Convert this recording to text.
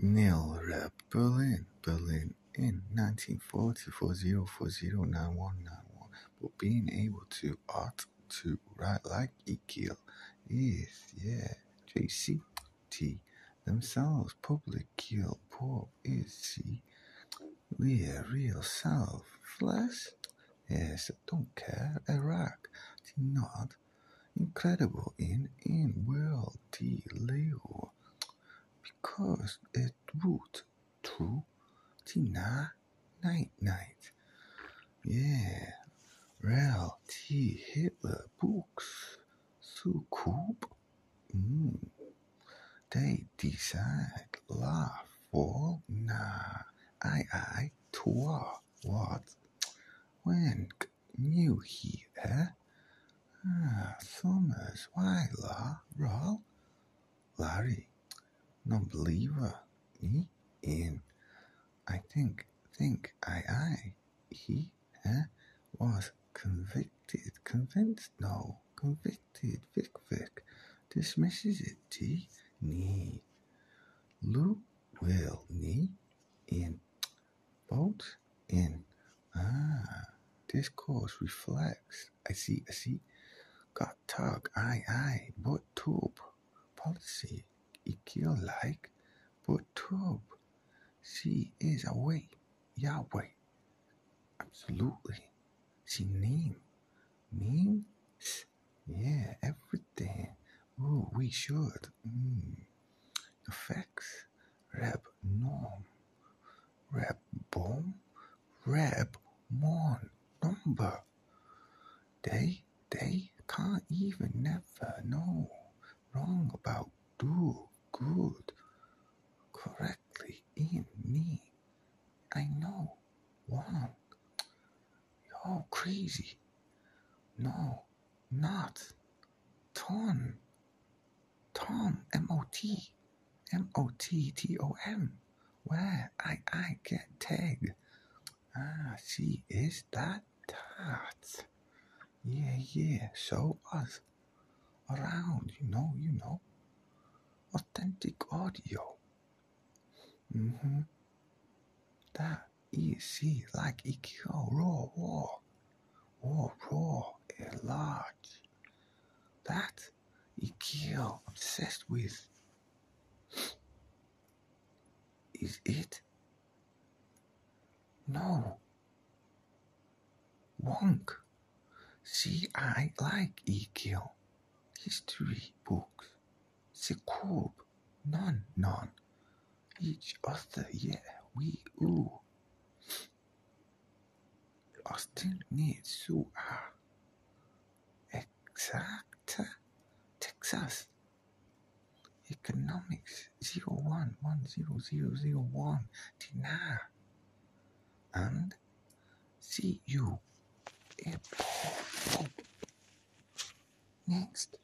Nil Rep Berlin, Berlin in 1940 But being able to art to write like Ekiel is, yeah, JCT themselves, public kill, pop is see, their real self, flesh, yes, don't care, Iraq, not incredible in in world, the Leo because it would. true Tina night night. Yeah, real T Hitler books so cool. Mm. They decide la for na I I toi what when new here ah Thomas why la roll Larry non-believer he in I think think I I. He eh, was convicted convinced no convicted Vic Vic. Dismisses it. T ni. Lou will ni. In both in. Ah discourse reflects. I see I see. Got talk I I. But tube policy Ezekiel like, but Tub, she is away, Yahweh. Absolutely. She name, name, yeah, everything. Oh, we should. Mm. Effects, rep norm, rep bomb, rep mon number. They, they can't even never know one. You're crazy. No, not. Ton. Tom. M-O-T. M-O-T-T-O-M. Where I I get tagged. Ah, she is that that. Yeah, yeah. Show us around. You know, you know authentic audio. Mm-hmm. That see like EQ raw raw raw raw and large. That EQ obsessed with is it? No. Wonk. See, I like EQ. History books. Sekub, none, none. Each other, yeah, we, needs su ah. Exact. Texas. Economics zero one one zero zero zero one dinar. And see you. Apple. Next.